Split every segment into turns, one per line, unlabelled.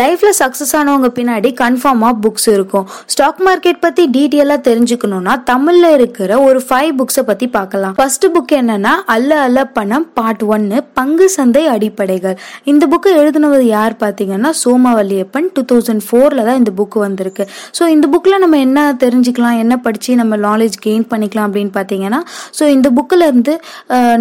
லைஃப்ல சக்சஸ் ஆனவங்க பின்னாடி கன்ஃபார்மா புக்ஸ் இருக்கும். ஸ்டாக் மார்க்கெட் பத்தி டீட்டெயிலா தெரிஞ்சுக்கணும்னா தமிழ்ல இருக்கிற ஒரு ஃபைவ் புக்ஸை பத்தி பார்க்கலாம். ஃபர்ஸ்ட் புக் என்னன்னா அல்ல அல்ல பணம் பார்ட் ஒன்னு பங்கு சந்தை அடிப்படைகள். இந்த புக்கு எழுதினவர் யார் பாத்தீங்கன்னா சோமவல்லியப்பன் டூ தௌசண்ட் ஃபோர்ல தான் இந்த புக் வந்திருக்கு. ஸோ இந்த புக்ல நம்ம என்ன தெரிஞ்சுக்கலாம் என்ன படிச்சு நம்ம நாலேஜ் கெயின் பண்ணிக்கலாம் அப்படின்னு பாத்தீங்கன்னா ஸோ இந்த புக்கில் இருந்து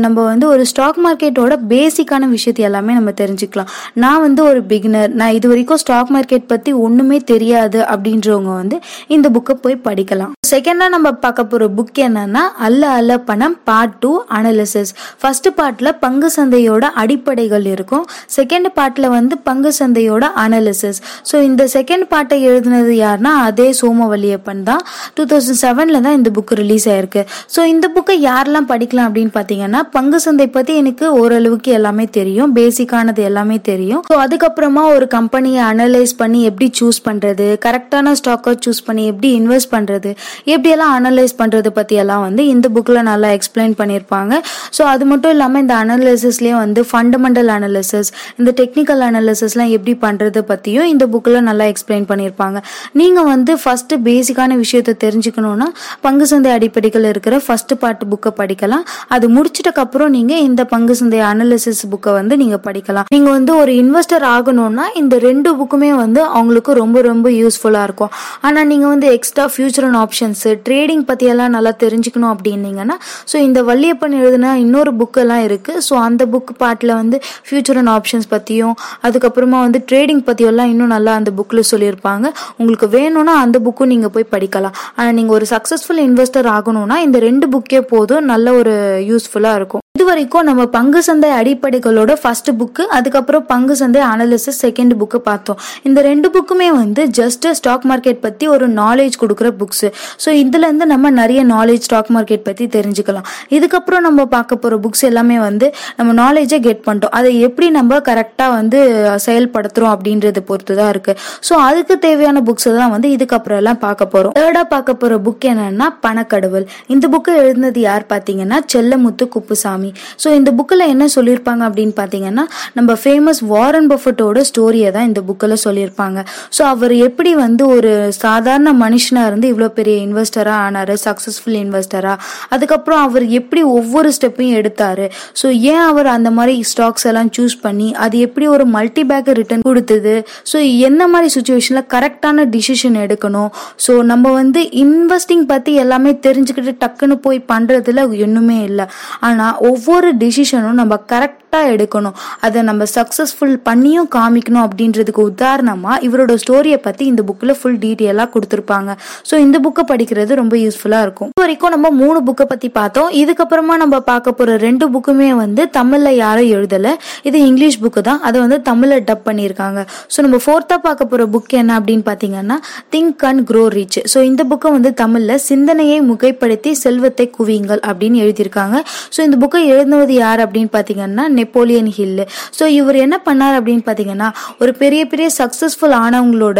நம்ம வந்து ஒரு ஸ்டாக் மார்க்கெட்டோட பேசிக்கான விஷயத்தை எல்லாமே நம்ம தெரிஞ்சுக்கலாம். நான் வந்து ஒரு பிகினர் நான் இதுவரை வரைக்கும் ஸ்டாக் மார்க்கெட் பத்தி ஒண்ணுமே தெரியாது அப்படின்றவங்க வந்து இந்த புக்கை போய் படிக்கலாம். செகண்டா நம்ம பார்க்க போற புக் என்னன்னா அல்ல அல்ல பணம் பார்ட் டூ அனாலிசிஸ் ஃபர்ஸ்ட் பார்ட்ல பங்கு சந்தையோட அடிப்படைகள் இருக்கும். செகண்ட் பார்ட்ல வந்து பங்கு சந்தையோட அனாலிசிஸ் ஸோ இந்த செகண்ட் பார்ட்டை எழுதினது யாருன்னா அதே சோமவல்லியப்பன் தான். டூ தௌசண்ட் செவன்ல தான் இந்த புக் ரிலீஸ் ஆயிருக்கு. ஸோ இந்த புக்கை யாரெல்லாம் படிக்கலாம் அப்படின்னு பார்த்தீங்கன்னா பங்கு சந்தை பத்தி எனக்கு ஓரளவுக்கு எல்லாமே தெரியும். பேசிக்கானது எல்லாமே தெரியும். ஸோ அதுக்கப்புறமா ஒரு கம்பெனி கம்பெனியை அனலைஸ் பண்ணி எப்படி சூஸ் பண்ணுறது கரெக்டான ஸ்டாக்கை சூஸ் பண்ணி எப்படி இன்வெஸ்ட் பண்ணுறது எப்படியெல்லாம் அனலைஸ் பண்ணுறது பற்றியெல்லாம் வந்து இந்த புக்கில் நல்லா எக்ஸ்பிளைன் பண்ணியிருப்பாங்க. ஸோ அது மட்டும் இல்லாமல் இந்த அனலிசிஸ்லேயே வந்து ஃபண்டமெண்டல் அனலிசிஸ் இந்த டெக்னிக்கல் அனலிசிஸ்லாம் எப்படி பண்ணுறது பற்றியும் இந்த புக்கில் நல்லா எக்ஸ்பிளைன் பண்ணியிருப்பாங்க. நீங்கள் வந்து ஃபஸ்ட்டு பேசிக்கான விஷயத்தை தெரிஞ்சுக்கணும்னா பங்கு சந்தை அடிப்படைகள் இருக்கிற ஃபஸ்ட்டு பார்ட் புக்கை படிக்கலாம். அது முடிச்சிட்டக்கு அப்புறம் இந்த பங்கு சந்தை அனலிசிஸ் புக்கை வந்து நீங்கள் படிக்கலாம். நீங்கள் வந்து ஒரு இன்வெஸ்டர் ஆகணும்னா இந்த ரெண்டு ரெண்டு புக்குமே வந்து அவங்களுக்கு ரொம்ப ரொம்ப யூஸ்ஃபுல்லாக இருக்கும். ஆனால் நீங்கள் வந்து extra future and options trading பற்றியெல்லாம் நல்லா தெரிஞ்சுக்கணும் அப்படின்னீங்கன்னா ஸோ இந்த வள்ளியப்பன் எழுதின இன்னொரு புக்கெல்லாம் இருக்குது ஸோ அந்த புக் பார்ட்டில் வந்து ஃபியூச்சர் அண்ட் ஆப்ஷன்ஸ் பற்றியும் அதுக்கப்புறமா வந்து ட்ரேடிங் பற்றியெல்லாம் இன்னும் நல்லா அந்த புக்கில் சொல்லியிருப்பாங்க. உங்களுக்கு வேணும்னா அந்த புக்கும் நீங்கள் போய் படிக்கலாம். ஆனால் நீங்கள் ஒரு சக்ஸஸ்ஃபுல் இன்வெஸ்டர் ஆகணும்னா இந்த ரெண்டு புக்கே போதும் நல்ல ஒரு யூஸ்ஃபுல்லாக இருக்கும். இது வரைக்கும் நம்ம பங்கு சந்தை அடிப்படைகளோட ஃபர்ஸ்ட் புக்கு அதுக்கப்புறம் பங்கு சந்தை அனலிசிஸ் செகண்ட் புக்கு பார்த்தோம். இந்த ரெண்டு புக்குமே வந்து ஜஸ்ட் ஸ்டாக் மார்க்கெட் பற்றி ஒரு நாலேஜ் கொடுக்குற புக்ஸ் ஸோ இதுலேருந்து நம்ம நிறைய நாலேஜ் ஸ்டாக் மார்க்கெட் பற்றி தெரிஞ்சுக்கலாம். இதுக்கப்புறம் நம்ம பார்க்க போகிற புக்ஸ் எல்லாமே வந்து நம்ம நாலேஜை கெட் பண்ணிட்டோம். அதை எப்படி நம்ம கரெக்டாக வந்து செயல்படுத்துகிறோம் அப்படின்றத பொறுத்து தான் இருக்குது ஸோ அதுக்கு தேவையான புக்ஸ் தான் வந்து இதுக்கப்புறம் எல்லாம் பார்க்க போகிறோம் தேர்டாக பார்க்க போகிற புக் என்னன்னா பணக்கடவுள். இந்த புக்கு எழுதினது யார் பார்த்தீங்கன்னா செல்லமுத்து குப்புசாமி. ஸோ இந்த புக்கில் என்ன சொல்லியிருப்பாங்க அப்படின்னு பார்த்தீங்கன்னா நம்ம ஃபேமஸ் வாரன் பஃபட்டோட ஸ்டோரியை தான் இந்த புக்கில் சொல்லியிருப்பாங்க ஸோ அவர் எப்படி வந்து ஒரு சாதாரண மனுஷனாக இருந்து இவ்வளோ பெரிய இன்வெஸ்டராக ஆனார் சக்ஸஸ்ஃபுல் இன்வெஸ்டராக அதுக்கப்புறம் அவர் எப்படி ஒவ்வொரு ஸ்டெப்பையும் எடுத்தாரு? ஸோ ஏன் அவர் அந்த மாதிரி ஸ்டாக்ஸ் எல்லாம் சூஸ் பண்ணி அது எப்படி ஒரு மல்டி பேக் ரிட்டர்ன் கொடுத்தது? ஸோ என்ன மாதிரி சுச்சுவேஷனில் கரெக்டான டிசிஷன் எடுக்கணும்? ஸோ நம்ம வந்து இன்வெஸ்டிங் பற்றி எல்லாமே தெரிஞ்சுக்கிட்டு டக்குன்னு போய் பண்ணுறதுல ஒன்றுமே இல்லை. ஆனால் ஒவ்வொரு டிசிஷனும் நம்ம கரெக்டாக எடுக்கணும். அதை நம்ம சக்ஸஸ்ஃபுல் பண்ணியும் காமிக்கணும் அப்படின்றதுக்கு உதாரணமாக இவரோட ஸ்டோரியை பற்றி இந்த புக்கில் ஃபுல் டீட்டெயிலாக கொடுத்துருப்பாங்க. ஸோ இந்த புக்கை படிக்கிறது ரொம்ப யூஸ்ஃபுல்லாக இருக்கும். இது வரைக்கும் நம்ம மூணு புக்கை பற்றி பார்த்தோம். இதுக்கப்புறமா நம்ம பார்க்க போகிற ரெண்டு புக்குமே வந்து தமிழில் யாரும் எழுதலை. இது இங்கிலீஷ் புக்கு தான். அதை வந்து தமிழில் டப் பண்ணியிருக்காங்க. ஸோ நம்ம ஃபோர்த்தாக பார்க்க போகிற புக் என்ன அப்படின்னு பார்த்தீங்கன்னா think and grow rich so இந்த புக்கை வந்து தமிழில் சிந்தனையை முகைப்படுத்தி செல்வத்தை குவியுங்கள் அப்படின்னு எழுதியிருக்காங்க. ஸோ இந்த புக்கை எழுதுனது யார் அப்படின்னு பார்த்தீங்கன்னா நெப்போலியன் ஹில். ஸோ இவர் என்ன பண்ணார் அப்படின்னு பார்த்தீங்கன்னா ஒரு பெரிய பெரிய சக்ஸஸ்ஃபுல் ஆனவங்களோட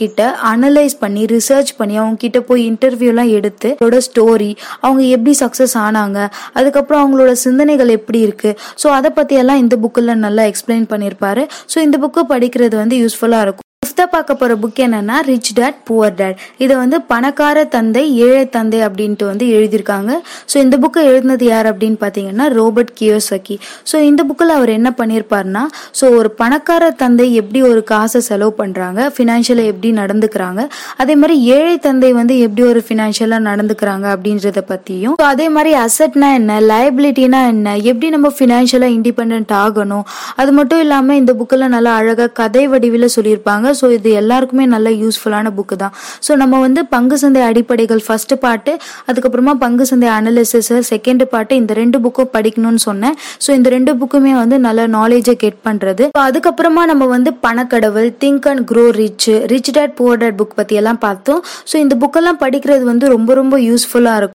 கிட்ட அனலைஸ் பண்ணி ரிசர்ச் பண்ணி அவங்க கிட்ட போய் இன்டர்வியூலாம் எடுத்து அவங்களோட ஸ்டோரி அவங்க எப்படி சக்ஸஸ் ஆனாங்க அதுக்கப்புறம் அவங்களோட சிந்தனைகள் எப்படி இருக்கு. ஸோ அதை பத்தி எல்லாம் இந்த புக்கில் நல்லா எக்ஸ்பிளைன் பண்ணியிருப்பாரு ஸோ இந்த புக்கு படிக்கிறது வந்து யூஸ்ஃபுல்லாக இருக்கும். நெக்ஸ்ட்டாக பார்க்க போகிற புக் என்னன்னா ரிச் டேட் புவர் டேட் இதை வந்து பணக்கார தந்தை ஏழை தந்தை அப்படின்ட்டு வந்து எழுதியிருக்காங்க. ஸோ இந்த புக்கை எழுதினது யார் அப்படின்னு பார்த்தீங்கன்னா ரோபர்ட் கியோசக்கி ஸோ இந்த புக்கில் அவர் என்ன பண்ணியிருப்பாருன்னா ஸோ ஒரு பணக்கார தந்தை எப்படி ஒரு காசை செலவு பண்ணுறாங்க ஃபினான்ஷியலாக எப்படி நடந்துக்கிறாங்க அதே மாதிரி ஏழை தந்தை வந்து எப்படி ஒரு ஃபினான்ஷியலாக நடந்துக்கிறாங்க அப்படின்றத பற்றியும் ஸோ அதே மாதிரி அசட்னா என்ன லயபிலிட்டினா என்ன எப்படி நம்ம ஃபினான்ஷியலாக இண்டிபெண்ட் ஆகணும் அது மட்டும் இல்லாமல் இந்த புக்கில் நல்லா அழகாக கதை வடிவில் சொல்லியிருப்பாங்க. ஸோ இது எல்லாருக்குமே நல்ல யூஸ்ஃபுல்லான புக்கு தான். ஸோ நம்ம வந்து பங்கு சந்தை அடிப்படைகள் ஃபர்ஸ்ட் பாட்டு அதுக்கப்புறமா பங்கு சந்தை அனலிசிஸ் செகண்ட் பாட்டு இந்த ரெண்டு புக்கும் படிக்கணும்னு சொன்னேன். ஸோ இந்த ரெண்டு புக்குமே வந்து நல்ல நாலேஜை கெட் பண்றது. ஸோ அதுக்கப்புறமா நம்ம வந்து பணக்கடவுள் think and grow rich rich dad poor dad book பத்தி எல்லாம் பார்த்தோம். ஸோ இந்த புக்கெல்லாம் படிக்கிறது வந்து ரொம்ப ரொம்ப யூஸ்ஃபுல்லா இருக்கும்.